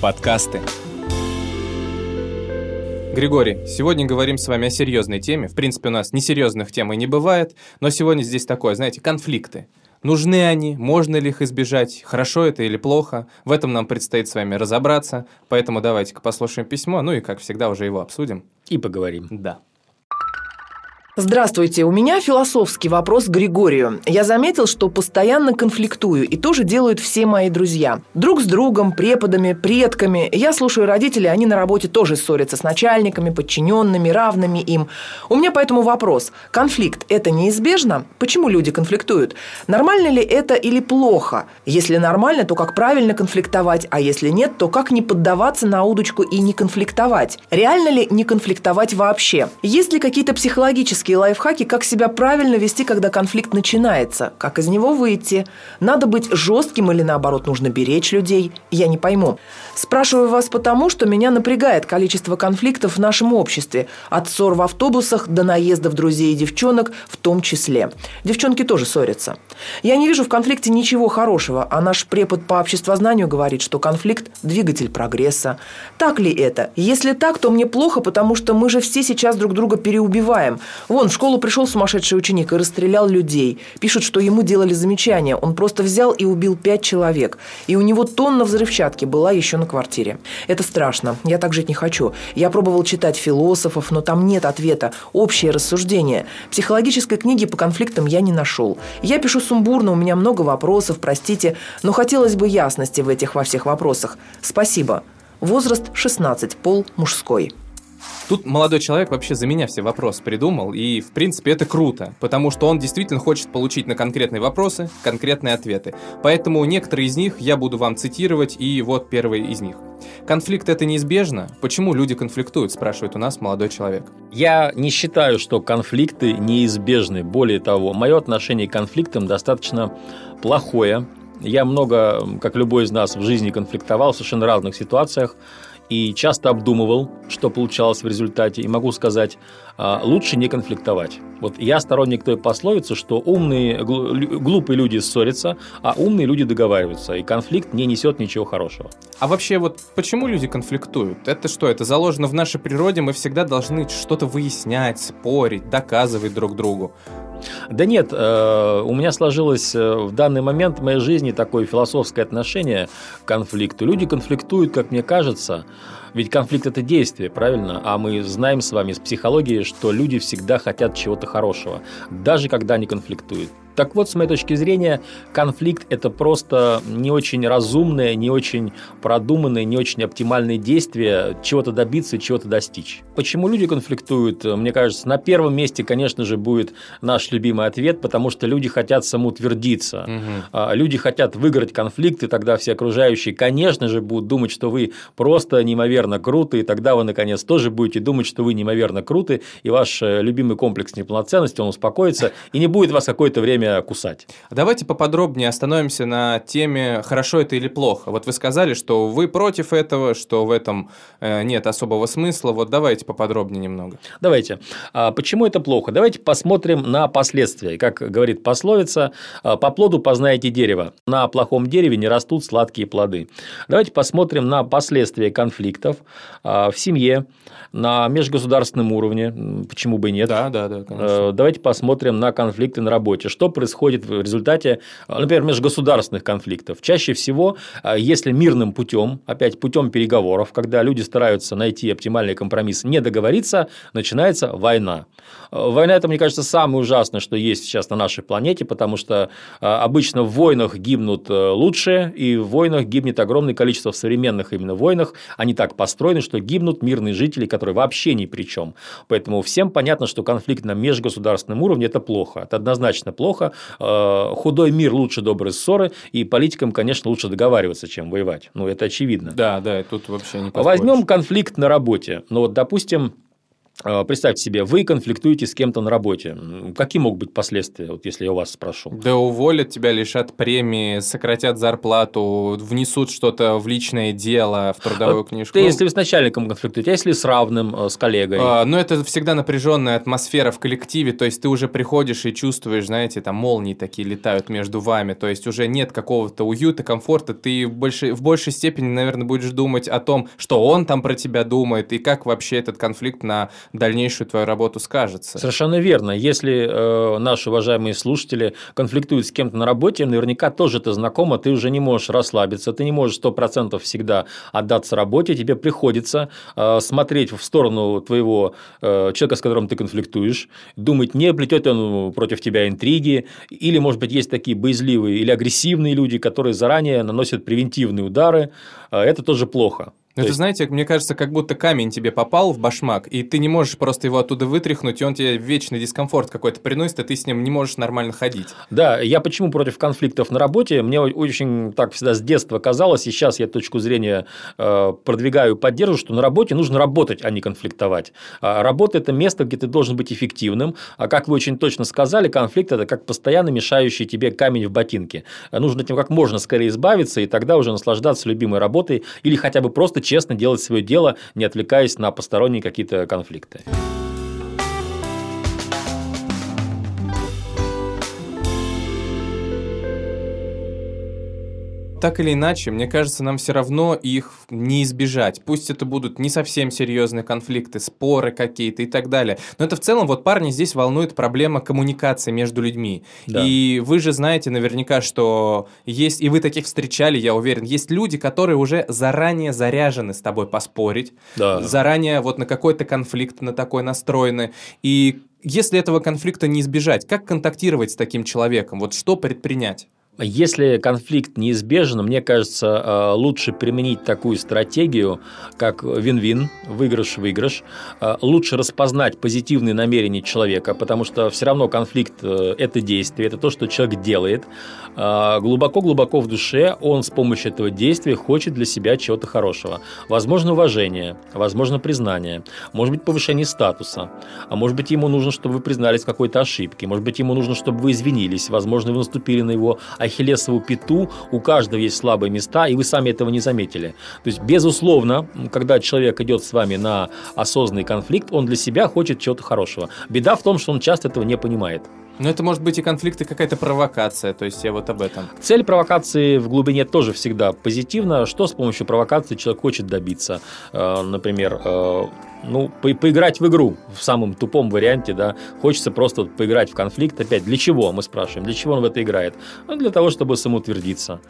Подкасты. Григорий, сегодня говорим с вами о серьезной теме. В принципе, у нас несерьезных тем и не бывает, но сегодня здесь такое, знаете, конфликты. Нужны они, можно ли их избежать, хорошо это или плохо, в этом нам предстоит с вами разобраться, поэтому давайте-ка послушаем письмо, ну и, как всегда, уже его обсудим. И поговорим. Да. Здравствуйте, у меня философский вопрос к Григорию. Я заметил, что постоянно конфликтую, и тоже делают все мои друзья. Друг с другом, преподами, предками. Я слушаю родителей, они на работе тоже ссорятся с начальниками, подчиненными, равными им. У меня поэтому вопрос. Конфликт – это неизбежно? Почему люди конфликтуют? Нормально ли это или плохо? Если нормально, то как правильно конфликтовать, а если нет, то как не поддаваться на удочку и не конфликтовать? Реально ли не конфликтовать вообще? Есть ли какие-то психологические практические лайфхаки, как себя правильно вести, когда конфликт начинается, как из него выйти. Надо быть жестким или наоборот нужно беречь людей? Я не пойму. Спрашиваю вас потому, что меня напрягает количество конфликтов в нашем обществе. От ссор в автобусах до наездов друзей и девчонок в том числе. Девчонки тоже ссорятся. Я не вижу в конфликте ничего хорошего, а наш препод по обществознанию говорит, что конфликт – двигатель прогресса. Так ли это? Если так, то мне плохо, потому что мы же все сейчас друг друга переубиваем. Вон, в школу пришел сумасшедший ученик и расстрелял людей. Пишут, что ему делали замечания. Он просто взял и убил пять человек. И у него тонна взрывчатки была еще на квартире. Это страшно. Я так жить не хочу. Я пробовал читать философов, но там нет ответа. Общее рассуждение. Психологической книги по конфликтам я не нашел. Я пишу сумбурно, у меня много вопросов, простите, но хотелось бы ясности в этих во всех вопросах. Спасибо. Возраст 16, пол мужской. Тут молодой человек вообще за меня все вопросы придумал, и, в принципе, это круто, потому что он действительно хочет получить на конкретные вопросы конкретные ответы. Поэтому некоторые из них я буду вам цитировать, и вот первый из них. Конфликт это неизбежно? Почему люди конфликтуют, спрашивает у нас молодой человек. Я не считаю, что конфликты неизбежны. Более того, мое отношение к конфликтам достаточно плохое. Я много, как любой из нас, в жизни конфликтовал в совершенно разных ситуациях и часто обдумывал, что получалось в результате, и могу сказать, а, лучше не конфликтовать. Вот я сторонник той пословицы, что умные, глупые люди ссорятся, а умные люди договариваются, и конфликт не несет ничего хорошего. А вообще вот почему люди конфликтуют? Это что, это заложено в нашей природе, мы всегда должны что-то выяснять, спорить, доказывать друг другу. Да нет, э, у меня сложилось э, в данный момент в моей жизни такое философское отношение к конфликту. Люди конфликтуют, как мне кажется, ведь конфликт – это действие, правильно? А мы знаем с вами из психологии, что люди всегда хотят чего-то хорошего, даже когда они конфликтуют. Так вот, с моей точки зрения, конфликт – это просто не очень разумное, не очень продуманное, не очень оптимальное действие чего-то добиться чего-то достичь. Почему люди конфликтуют? Мне кажется, на первом месте, конечно же, будет наш любимый ответ, потому что люди хотят самоутвердиться. Угу. Люди хотят выиграть конфликт, и тогда все окружающие, конечно же, будут думать, что вы просто неимоверно круты, и тогда вы, наконец, тоже будете думать, что вы неимоверно круты, и ваш э, любимый комплекс неполноценности, он успокоится, и не будет вас какое-то время кусать. Давайте поподробнее остановимся на теме «хорошо это или плохо». Вот вы сказали, что вы против этого, что в этом э, нет особого смысла. Вот давайте поподробнее немного. Давайте. А почему это плохо? Давайте посмотрим на последствия. Как говорит пословица, «А, по плоду познаете дерево. На плохом дереве не растут сладкие плоды. Давайте посмотрим на последствия конфликтов а, в семье, на межгосударственном уровне. Почему бы и нет? Да, да, да. Конечно. Э, давайте посмотрим на конфликты на работе. Что происходит в результате, например, межгосударственных конфликтов. Чаще всего, а, если мирным путем, опять путем переговоров, когда люди стараются найти оптимальный компромисс, не договориться, начинается война. А, война – это, мне кажется, самое ужасное, что есть сейчас на нашей планете, потому что обычно в войнах гибнут э, лучшие, и в войнах гибнет огромное количество в современных именно войнах. Они так построены, что гибнут мирные жители, которые вообще ни при чем. Поэтому всем понятно, что конфликт на межгосударственном уровне – это плохо. Это однозначно плохо плохо. Э, худой мир лучше доброй ссоры, и политикам, конечно, лучше договариваться, чем воевать. Ну, это очевидно. Да, да, тут вообще не поспоришь. Возьмем конфликт на работе. Ну, вот, допустим, представьте себе, вы конфликтуете с кем-то на работе. Какие могут быть последствия, вот если я у вас спрошу? Да уволят тебя, лишат премии, сократят зарплату, внесут что-то в личное дело, в трудовую книжку. Ты, если вы с начальником конфликтуете, а если с равным, э, с коллегой? А, ну, это всегда напряженная атмосфера в коллективе, то есть ты уже приходишь и чувствуешь, знаете, там молнии такие летают между вами, то есть уже нет какого-то уюта, комфорта, ты в большей, в большей степени, наверное, будешь думать о том, что он там про тебя думает, и как вообще этот конфликт на дальнейшую твою работу скажется. Совершенно верно. Если э, наши уважаемые слушатели конфликтуют с кем-то на работе, наверняка тоже это знакомо, ты уже не можешь расслабиться, ты не можешь сто процентов всегда отдаться работе, тебе приходится э, смотреть в сторону твоего э, человека, с которым ты конфликтуешь, думать, не плетет он против тебя интриги, или, может быть, есть такие боязливые или агрессивные люди, которые заранее наносят превентивные удары, э, это тоже плохо. Ну, это, есть... знаете, мне кажется, как будто камень тебе попал в башмак, и ты не можешь просто его оттуда вытряхнуть, и он тебе вечный дискомфорт какой-то приносит, и ты с ним не можешь нормально ходить. Да, я почему против конфликтов на работе? Мне очень так всегда с детства казалось, и сейчас я точку зрения э, продвигаю поддерживаю, что на работе нужно работать, а не конфликтовать. А работа – это место, где ты должен быть эффективным, а как вы очень точно сказали, конфликт – это как постоянно мешающий тебе камень в ботинке. Нужно этим как можно скорее избавиться, и тогда уже наслаждаться любимой работой, или хотя бы просто честно делать свое дело, не отвлекаясь на посторонние какие-то конфликты. Так или иначе, мне кажется, нам все равно их не избежать. Пусть это будут не совсем серьезные конфликты, споры какие-то и так далее. Но это в целом, вот парни здесь волнует проблема коммуникации между людьми. Да. И вы же знаете наверняка, что есть, и вы таких встречали, я уверен, есть люди, которые уже заранее заряжены с тобой поспорить, да. заранее вот на какой-то конфликт на такой настроены. И если этого конфликта не избежать, как контактировать с таким человеком? Вот что предпринять? Если конфликт неизбежен, мне кажется, э, лучше применить такую стратегию, как вин-вин, выигрыш-выигрыш. Э, лучше распознать позитивные намерения человека, потому что все равно конфликт э, – это действие, это то, что человек делает. Глубоко-глубоко в душе он с помощью этого действия хочет для себя чего-то хорошего. Возможно, уважение, возможно, признание, может быть, повышение статуса, а может быть, ему нужно, чтобы вы признались в какой-то ошибке, может быть, ему нужно, чтобы вы извинились, возможно, вы наступили на его ахиллесову пяту, у каждого есть слабые места, и вы сами этого не заметили. То есть, безусловно, когда человек идет с вами на осознанный конфликт, он для себя хочет чего-то хорошего. Беда в том, что он часто этого не понимает. Но это может быть и конфликт, и какая-то провокация, то есть я вот об этом. Цель провокации в глубине тоже всегда позитивна. Что с помощью провокации человек хочет добиться? Э, например, э, ну, по поиграть в игру в самом тупом варианте, да, хочется просто поиграть в конфликт. Опять, для чего, мы спрашиваем, для чего он в это играет? Ну, для того, чтобы самоутвердиться.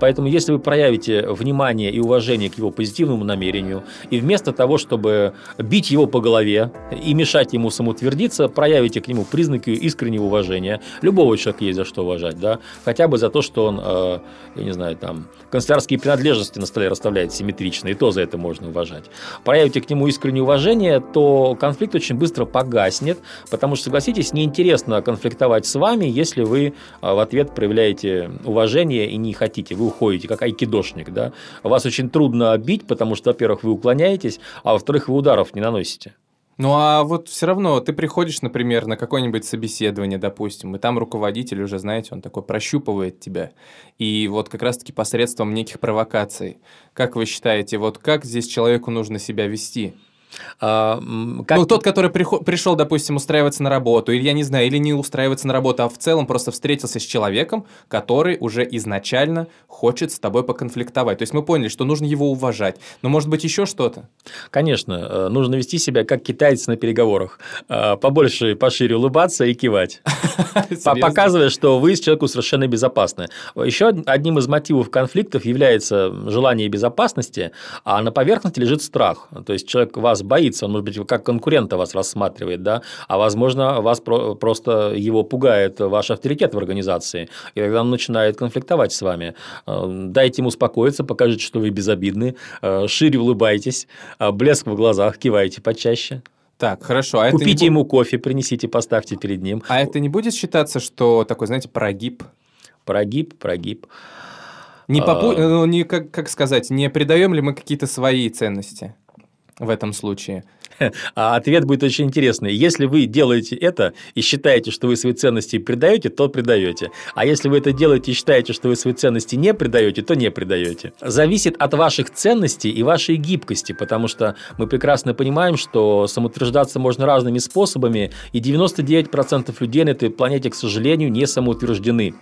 Поэтому, если вы проявите внимание и уважение к его позитивному намерению, и вместо того, чтобы бить его по голове и мешать ему самоутвердиться, проявите к нему признаки искреннего уважения. Любого человека есть за что уважать, да, хотя бы за то, что он, э, я не знаю, там, канцелярские принадлежности на столе расставляет симметрично, и то за это можно уважать. Проявите к нему искреннее уважение, то конфликт очень быстро погаснет, потому что, согласитесь, неинтересно конфликтовать с вами, если вы э, в ответ проявляете уважение и не хотите вы уходите, как айкидошник, да, вас очень трудно бить, потому что, во-первых, вы уклоняетесь, а во-вторых, вы ударов не наносите. Ну а вот все равно ты приходишь, например, на какое-нибудь собеседование, допустим, и там руководитель уже, знаете, он такой прощупывает тебя. И вот как раз-таки посредством неких провокаций. Как вы считаете, вот как здесь человеку нужно себя вести? А, как... Ну, тот, который пришел, допустим, устраиваться на работу, или, я не знаю, или не устраиваться на работу, а в целом просто встретился с человеком, который уже изначально хочет с тобой поконфликтовать. То есть мы поняли, что нужно его уважать. Но может быть еще что-то? Конечно, э, нужно вести себя как китайцы на переговорах. Э, побольше, пошире улыбаться и кивать. Показывая, что вы с человеку совершенно безопасны. Еще одним из мотивов конфликтов является желание безопасности, а на поверхности лежит страх. То есть человек вас боится, он, может быть, как конкурента вас рассматривает, да, а, возможно, вас про- просто его пугает ваш авторитет в организации, и тогда он начинает конфликтовать с вами. Э, дайте ему успокоиться, покажите, что вы безобидны, э, шире улыбайтесь, э, блеск в глазах, кивайте почаще. Так, хорошо. А Купите это не... ему кофе, принесите, поставьте перед ним. А это не будет считаться, что такой, знаете, прогиб? Прогиб, прогиб. Не, попу... А. ну, не как, как сказать, не придаем ли мы какие-то свои ценности в этом случае? А ответ будет очень интересный. Если вы делаете это и считаете, что вы свои ценности предаете, то предаете. А если вы это делаете и считаете, что вы свои ценности не предаете, то не предаете. Зависит от ваших ценностей и вашей гибкости, потому что мы прекрасно понимаем, что самоутверждаться можно разными способами, и 99% людей на этой планете, к сожалению, не самоутверждены.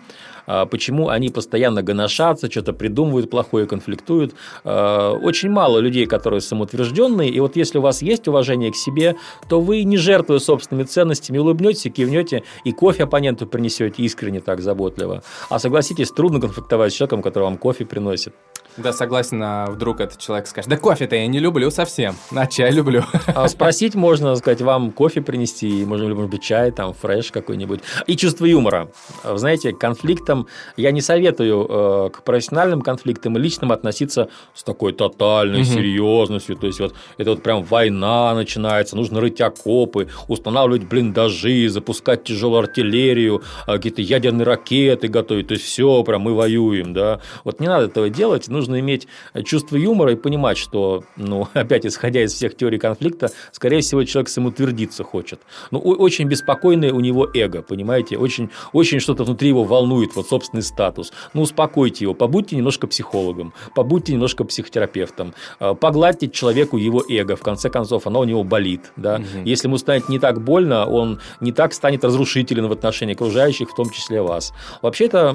А почему они постоянно гоношатся, что-то придумывают плохое, конфликтуют. А, очень мало людей, которые самоутвержденные, и вот если у вас есть уважение к себе, то вы, не жертвуя собственными ценностями, улыбнетесь, кивнете и кофе оппоненту принесете искренне так заботливо. А согласитесь, трудно конфликтовать с человеком, который вам кофе приносит. Да, согласен, а вдруг этот человек скажет, да кофе-то я не люблю совсем, а чай люблю. А спросить можно, сказать, вам кофе принести, можно, может быть, чай, там, фреш какой-нибудь. И чувство юмора. Вы знаете, конфликтам я не советую э, к профессиональным конфликтам и личным относиться с такой тотальной Мгм. серьезностью. То есть, вот это вот прям война начинается, нужно рыть окопы, устанавливать блиндажи, запускать тяжелую артиллерию, а, какие-то ядерные ракеты готовить. То есть, все, прям мы воюем, да. Вот не надо этого делать, нужно иметь чувство юмора и понимать, что, ну, опять исходя из всех теорий конфликта, скорее всего, человек самоутвердиться хочет. Ну, очень беспокойное у него эго, понимаете? Очень, очень что-то внутри его волнует, вот собственный статус. Ну, успокойте его, побудьте немножко психологом, побудьте немножко психотерапевтом, э, погладьте человеку его эго, в конце концов, оно у него болит, да. Мгм. Если ему станет не так больно, он не так станет разрушителен в отношении окружающих, в том числе вас. Вообще-то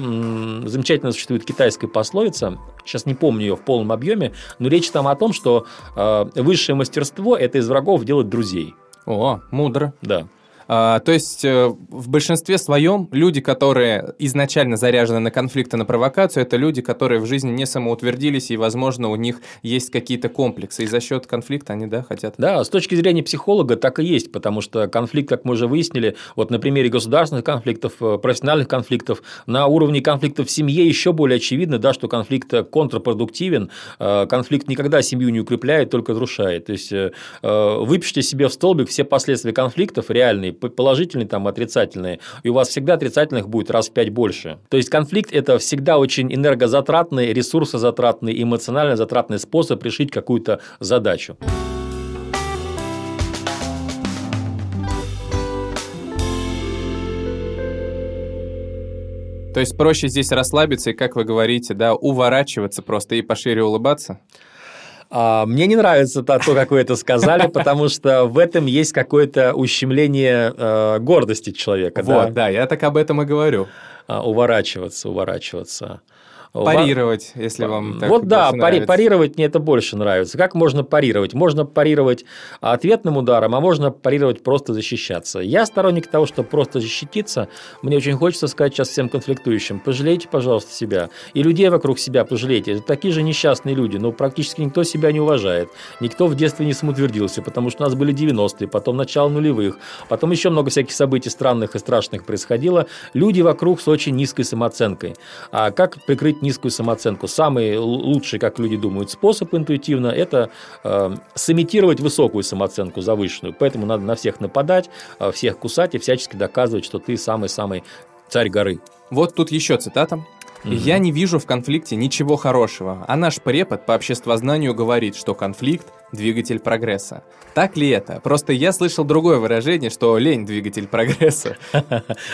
замечательно существует китайская пословица, сейчас не помню ее в полном объеме, но речь там о том, что э, высшее мастерство – это из врагов делать друзей. О, мудро. Да. А, то есть э, в большинстве своем люди, которые изначально заряжены на конфликты, на провокацию, это люди, которые в жизни не самоутвердились, и, возможно, у них есть какие-то комплексы, и за счет конфликта они, да, хотят. Да, с точки зрения психолога так и есть, потому что конфликт, как мы уже выяснили, вот на примере государственных конфликтов, э, профессиональных конфликтов, на уровне конфликтов в семье еще более очевидно, да, что конфликт э, контрпродуктивен, конфликт никогда семью не укрепляет, только разрушает. То есть выпишите себе в столбик все последствия конфликтов реальные, положительные там, отрицательные, и у вас всегда отрицательных будет раз в пять больше. То есть конфликт – это всегда очень энергозатратный, ресурсозатратный, эмоционально затратный способ решить какую-то задачу. То есть проще здесь расслабиться и, как вы говорите, да, уворачиваться просто и пошире улыбаться. А, Мне не нравится то, как вы это сказали, потому что в этом есть какое-то ущемление э, гордости человека. вот, да? да, я так об этом и говорю. А, Уворачиваться, уворачиваться. Парировать, если вам так вот да, пари- парировать мне это больше нравится. Как можно парировать? Можно парировать ответным ударом, а можно парировать просто защищаться. Я сторонник того, чтобы просто защититься. Мне очень хочется сказать сейчас всем конфликтующим, пожалейте, пожалуйста, себя. И людей вокруг себя пожалейте. Это такие же несчастные люди, но практически никто себя не уважает. Никто в детстве не самоутвердился, потому что у нас были 90-е, потом начало нулевых, потом еще много всяких событий странных и страшных происходило. Люди вокруг с очень низкой самооценкой. А как прикрыть низкую самооценку? Самый лучший, как люди думают, способ интуитивно – это э, сымитировать высокую самооценку, завышенную. Поэтому надо на всех нападать, э, всех кусать и всячески доказывать, что ты самый-самый царь горы. Вот тут еще цитата. Я не вижу в конфликте ничего хорошего, а наш препод по обществознанию говорит, что конфликт – двигатель прогресса. Так ли это? Просто я слышал другое выражение, что лень – двигатель прогресса.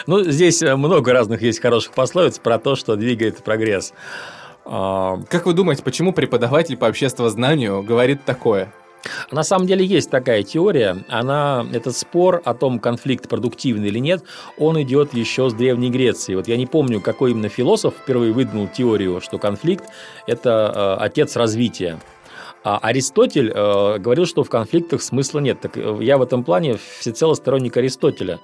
Ну, здесь э, много разных есть хороших пословиц про то, что двигает прогресс. А, Как вы думаете, почему преподаватель по обществознанию говорит такое? На самом деле есть такая теория, она, этот спор о том, конфликт продуктивный или нет, он идет еще с Древней Греции. Вот я не помню, какой именно философ впервые выдвинул теорию, что конфликт – это э, отец развития. А Аристотель э, говорил, что в конфликтах смысла нет. Так э, я в этом плане всецело сторонник Аристотеля.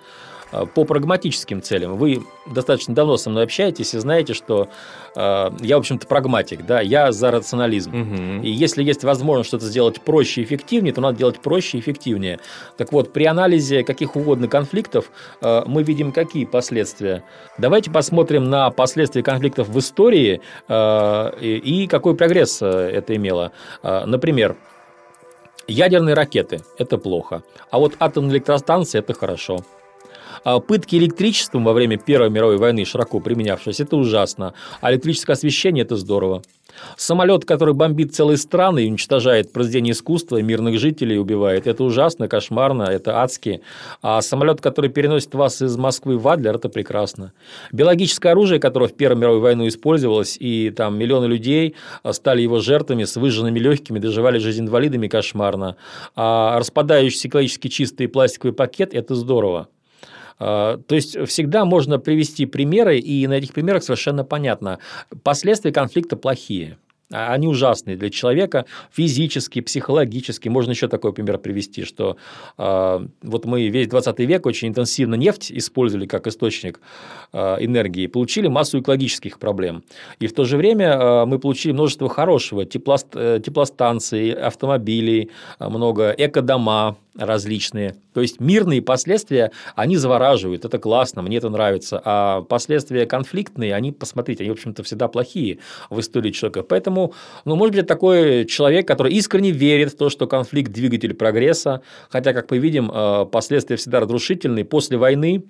Э, По прагматическим целям. Вы достаточно давно со мной общаетесь и знаете, что э, я, в общем-то, прагматик, да, я за рационализм. Мгм. И если есть возможность что-то сделать проще и эффективнее, то надо делать проще и эффективнее. Так вот, при анализе каких угодно конфликтов э, мы видим какие последствия. Давайте посмотрим на последствия конфликтов в истории э, и, и какой прогресс э, это имело. Э, например, Ядерные ракеты – это плохо, а вот атомные электростанции – это хорошо. А пытки электричеством во время Первой мировой войны, широко применявшись, это ужасно. А электрическое освещение – это здорово. Самолет, который бомбит целые страны и уничтожает произведения искусства, мирных жителей убивает, это ужасно, кошмарно, это адски. А самолет, который переносит вас из Москвы в Адлер, это прекрасно. Биологическое оружие, которое в Первую мировую войну использовалось, и там миллионы людей стали его жертвами с выжженными легкими, доживали жизнь инвалидами, кошмарно. А распадающийся экологически чистый пластиковый пакет – это здорово. А, то есть всегда можно привести примеры, и на этих примерах совершенно понятно. Последствия конфликта плохие. А они ужасные для человека физически, психологически. Можно еще такой пример привести, что э, вот мы весь 20 век очень интенсивно нефть использовали как источник э, энергии, получили массу экологических проблем. И в то же время э, мы получили множество хорошего, теплост, э, теплостанций, автомобилей, много экодома, различные. То есть мирные последствия, они завораживают, это классно, мне это нравится. А последствия конфликтные, они, посмотрите, они, в общем-то, всегда плохие в истории человека. Поэтому, ну, может быть, это такой человек, который искренне верит в то, что конфликт – двигатель прогресса, хотя, как мы видим, э, последствия всегда разрушительные. После войны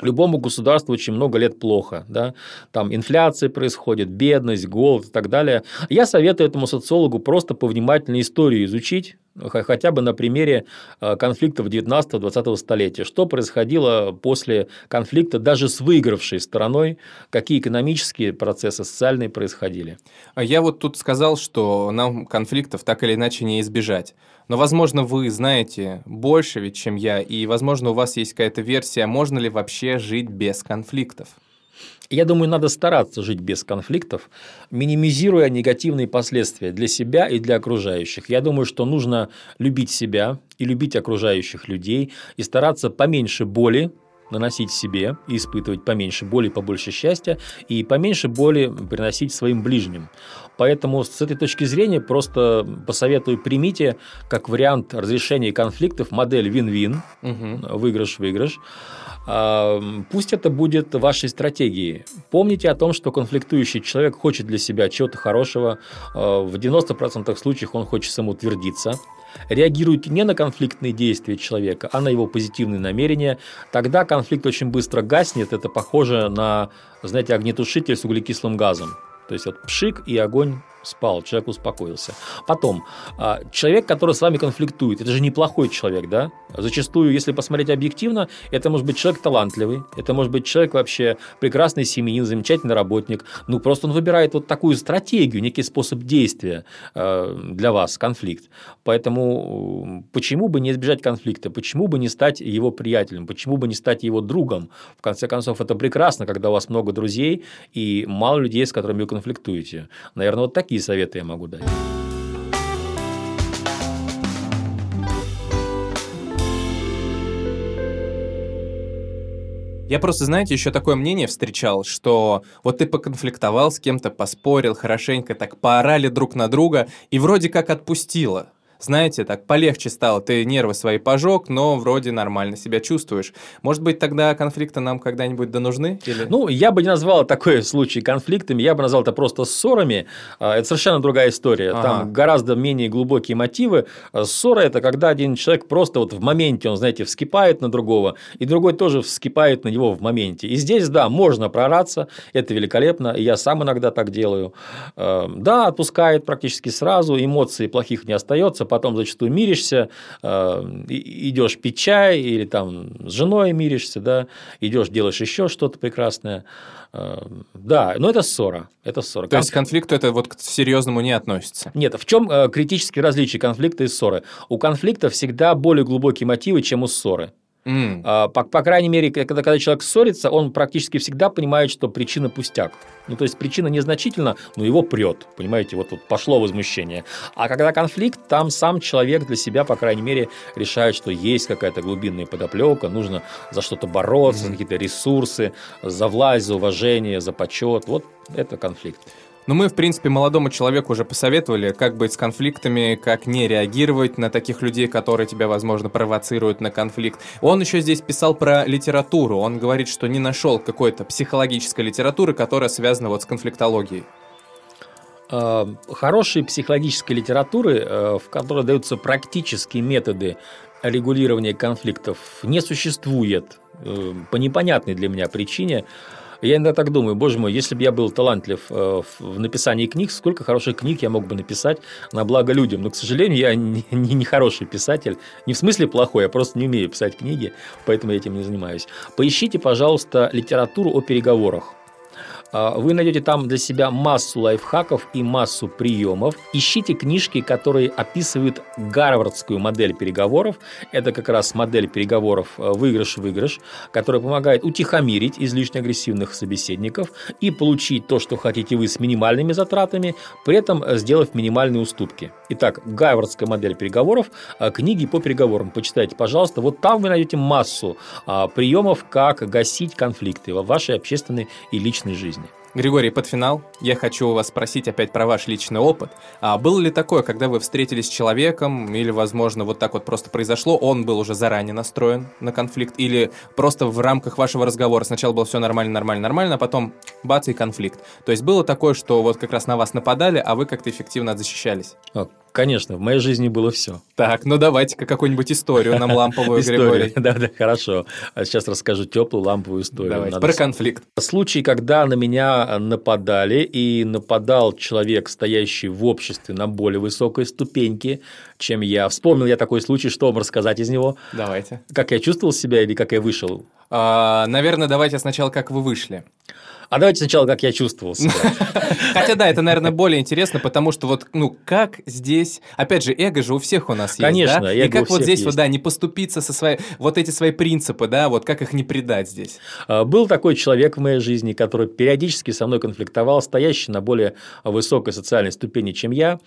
Любому государству очень много лет плохо, да? там инфляция происходит, бедность, голод и так далее. Я советую этому социологу просто повнимательнее историю изучить, хотя бы на примере э, конфликтов 19-20 столетия. Что происходило после конфликта даже с выигравшей стороной, какие экономические процессы, социальные происходили. А я вот тут сказал, что нам конфликтов так или иначе не избежать. Но, возможно, вы знаете больше ведь, чем я, и, возможно, у вас есть какая-то версия, можно ли вообще жить без конфликтов. Я думаю, надо стараться жить без конфликтов, минимизируя негативные последствия для себя и для окружающих. Я думаю, что нужно любить себя и любить окружающих людей и стараться поменьше боли наносить себе и испытывать поменьше боли, побольше счастья и поменьше боли приносить своим ближним. Поэтому с этой точки зрения просто посоветую примите как вариант разрешения конфликтов модель вин-вин, угу. выигрыш-выигрыш. А, пусть это будет вашей стратегией. Помните о том, что конфликтующий человек хочет для себя чего-то хорошего. А, в 90% случаев он хочет самоутвердиться. Реагируйте не на конфликтные действия человека, а на его позитивные намерения. Тогда конфликт очень быстро гаснет. Это похоже на, знаете, огнетушитель с углекислым газом. То есть вот пшик и огонь спал, человек успокоился. Потом, а, человек, который с вами конфликтует, это же неплохой человек, да? Зачастую, если посмотреть объективно, это может быть человек талантливый, это может быть человек вообще прекрасный семьянин, замечательный работник. Ну, просто он выбирает вот такую стратегию, некий способ действия а, для вас, конфликт. Поэтому почему бы не избежать конфликта, почему бы не стать его приятелем, почему бы не стать его другом? В конце концов, это прекрасно, когда у вас много друзей и мало людей, с которыми вы конфликтуете. Наверное, вот такие советы я могу дать. Я просто, знаете, еще такое мнение встречал, что вот ты поконфликтовал с кем-то, поспорил хорошенько, так поорали друг на друга, и вроде как отпустило знаете, так полегче стало. Ты нервы свои пожег, но вроде нормально себя чувствуешь. Может быть, тогда конфликты нам когда-нибудь да нужны? Или... Ну, я бы не назвал такой случай конфликтами, я бы назвал это просто ссорами. А, это совершенно другая история. Ага. Там гораздо менее глубокие мотивы. А, ссора – это когда один человек просто вот в моменте, он, знаете, вскипает на другого, и другой тоже вскипает на него в моменте. И здесь, да, можно прораться, это великолепно, и я сам иногда так делаю. А, да, отпускает практически сразу, эмоций плохих не остается, потом зачастую миришься, э, идешь пить чай или там с женой миришься, да, идешь делаешь еще что-то прекрасное. Э, да, но это ссора. Это ссора. То есть конфликт это вот к серьезному не относится? Нет, в чем э, критические различия конфликта и ссоры? У конфликта всегда более глубокие мотивы, чем у ссоры. Mm. По, по крайней мере, когда, когда человек ссорится, он практически всегда понимает, что причина пустяк. Ну, то есть причина незначительна, но его прет. Понимаете, вот тут пошло возмущение. А когда конфликт, там сам человек для себя, по крайней мере, решает, что есть какая-то глубинная подоплека, нужно за что-то бороться, mm. за какие-то ресурсы, за власть, за уважение, за почет. Вот это конфликт. Но мы, в принципе, молодому человеку уже посоветовали, как быть с конфликтами, как не реагировать на таких людей, которые тебя, возможно, провоцируют на конфликт. Он еще здесь писал про литературу. Он говорит, что не нашел какой-то психологической литературы, которая связана вот с конфликтологией. Э, хорошей психологической литературы, э, в которой даются практические методы регулирования конфликтов, не существует э, по непонятной для меня причине. Я иногда так думаю, боже мой, если бы я был талантлив в написании книг, сколько хороших книг я мог бы написать на благо людям. Но, к сожалению, я не, не, не хороший писатель. Не в смысле плохой, я просто не умею писать книги, поэтому я этим не занимаюсь. Поищите, пожалуйста, литературу о переговорах. А, вы найдете там для себя массу лайфхаков и массу приемов. Ищите книжки, которые описывают гарвардскую модель переговоров. Это как раз модель переговоров э, выигрыш-выигрыш, которая помогает утихомирить излишне агрессивных собеседников и получить то, что хотите вы с минимальными затратами, при этом сделав минимальные уступки. Итак, гарвардская модель переговоров, э, книги по переговорам. Почитайте, пожалуйста. Вот там вы найдете массу а, приемов, как гасить конфликты в вашей общественной и личной жизни. Григорий, под финал я хочу у вас спросить опять про ваш личный опыт. А было ли такое, когда вы встретились с человеком, или, возможно, вот так вот просто произошло, он был уже заранее настроен на конфликт, или просто в рамках вашего разговора сначала было все нормально, нормально, нормально, а потом бац и конфликт. То есть было такое, что вот как раз на вас нападали, а вы как-то эффективно защищались? Конечно, в моей жизни было все. Так, ну давайте-ка какую-нибудь историю нам ламповую, Григорий. Да, да, хорошо. А сейчас расскажу теплую ламповую историю. Давайте, про конфликт. Случай, когда на меня нападали, и нападал человек, стоящий в обществе на более высокой ступеньке, чем я. Вспомнил я такой случай, что вам рассказать из него? Давайте. Как я чувствовал себя или как я вышел? А, наверное, давайте сначала, как вы вышли. А давайте сначала, как я чувствовал себя. Хотя да, это, наверное, более интересно, потому что вот, ну, как здесь... Опять же, эго же у всех у нас есть, Конечно, да? И как вот здесь вот, да, не поступиться со своей... Вот эти свои принципы, да, вот как их не предать здесь? А, был такой человек в моей жизни, который периодически со мной конфликтовал, стоящий на более высокой социальной ступени, чем я.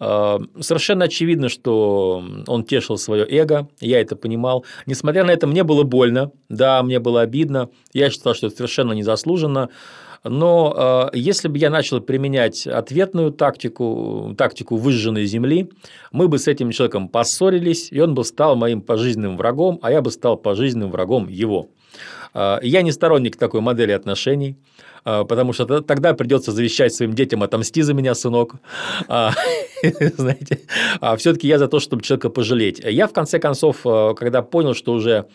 А, совершенно очевидно, что он тешил свое эго, я это понимал. Несмотря на это, мне было больно, да, мне было обидно, я считал, что это совершенно незаслуженно. Но э, если бы я начал применять ответную тактику, тактику выжженной земли, мы бы с этим человеком поссорились, и он бы стал моим пожизненным врагом, а я бы стал пожизненным врагом его. Э, я не сторонник такой модели отношений. А, потому что тогда придется завещать своим детям «отомсти за меня, сынок». А, знаете, а все-таки я за то, чтобы человека пожалеть. Я, в конце концов, когда понял, что уже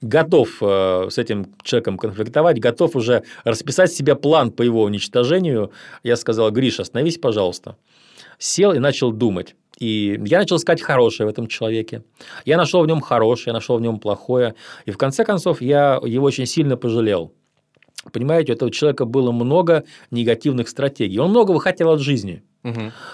готов с этим человеком конфликтовать, готов уже расписать себе план по его уничтожению, я сказал, Гриш, остановись, пожалуйста. Сел и начал думать. И я начал искать хорошее в этом человеке. Я нашел в нем хорошее, я нашел в нем плохое. И в конце концов я его очень сильно пожалел. Понимаете, у этого человека было много негативных стратегий. Он многого хотел от жизни –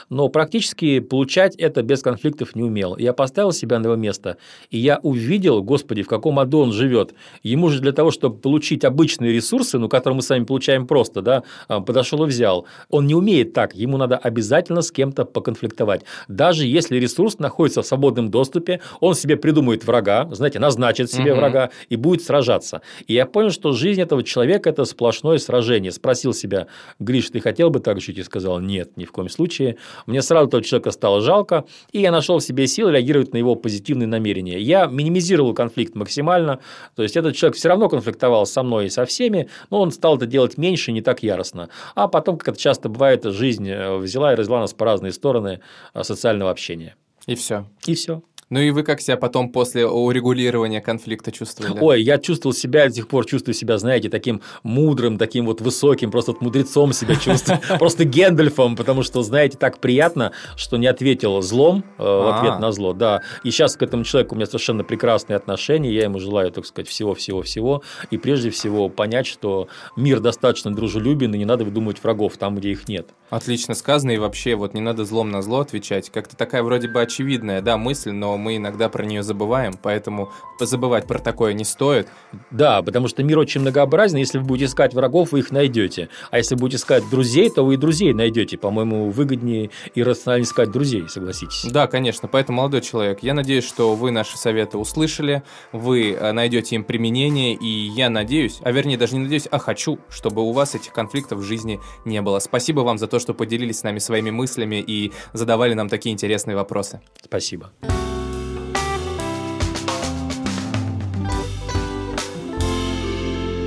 но практически получать это без конфликтов не умел. Я поставил себя на его место, и я увидел, господи, в каком аду он живет. Ему же для того, чтобы получить обычные ресурсы, ну, которые мы сами получаем просто, да, а, подошел и взял. Он не умеет так, ему надо обязательно с кем-то поконфликтовать. Даже если ресурс находится в свободном доступе, он себе придумает врага, знаете, назначит себе угу. врага и будет сражаться. И я понял, что жизнь этого человека – это сплошное сражение. Спросил себя, Гриш, ты хотел бы так жить? И сказал, нет, ни в коем случае случае. Мне сразу этого человека стало жалко, и я нашел в себе силы реагировать на его позитивные намерения. Я минимизировал конфликт максимально, то есть этот человек все равно конфликтовал со мной и со всеми, но он стал это делать меньше, не так яростно. А потом, как это часто бывает, жизнь э, взяла и развела нас по разные стороны э, социального общения. И все. И все. Ну и вы как себя потом после урегулирования конфликта чувствовали? Ой, я чувствовал себя, до сих пор чувствую себя, знаете, таким мудрым, таким вот высоким, просто вот мудрецом себя чувствую, просто Гендальфом, потому что, знаете, так приятно, что не ответил злом э, в ответ на зло, да. И сейчас к этому человеку у меня совершенно прекрасные отношения, я ему желаю, так сказать, всего-всего-всего, и прежде всего понять, что мир достаточно дружелюбен, и не надо выдумывать врагов там, где их нет. Отлично сказано, и вообще вот не надо злом на зло отвечать. Как-то такая вроде бы очевидная, да, мысль, но мы иногда про нее забываем, поэтому забывать про такое не стоит. Да, потому что мир очень многообразен, если вы будете искать врагов, вы их найдете. А если будете искать друзей, то вы и друзей найдете. По-моему, выгоднее и рациональнее искать друзей, согласитесь. Да, конечно. Поэтому, молодой человек, я надеюсь, что вы наши советы услышали, вы э, найдете им применение, и я надеюсь, а вернее даже не надеюсь, а хочу, чтобы у вас этих конфликтов в жизни не было. Спасибо вам за то, что поделились с нами своими мыслями и задавали нам такие интересные вопросы. Спасибо.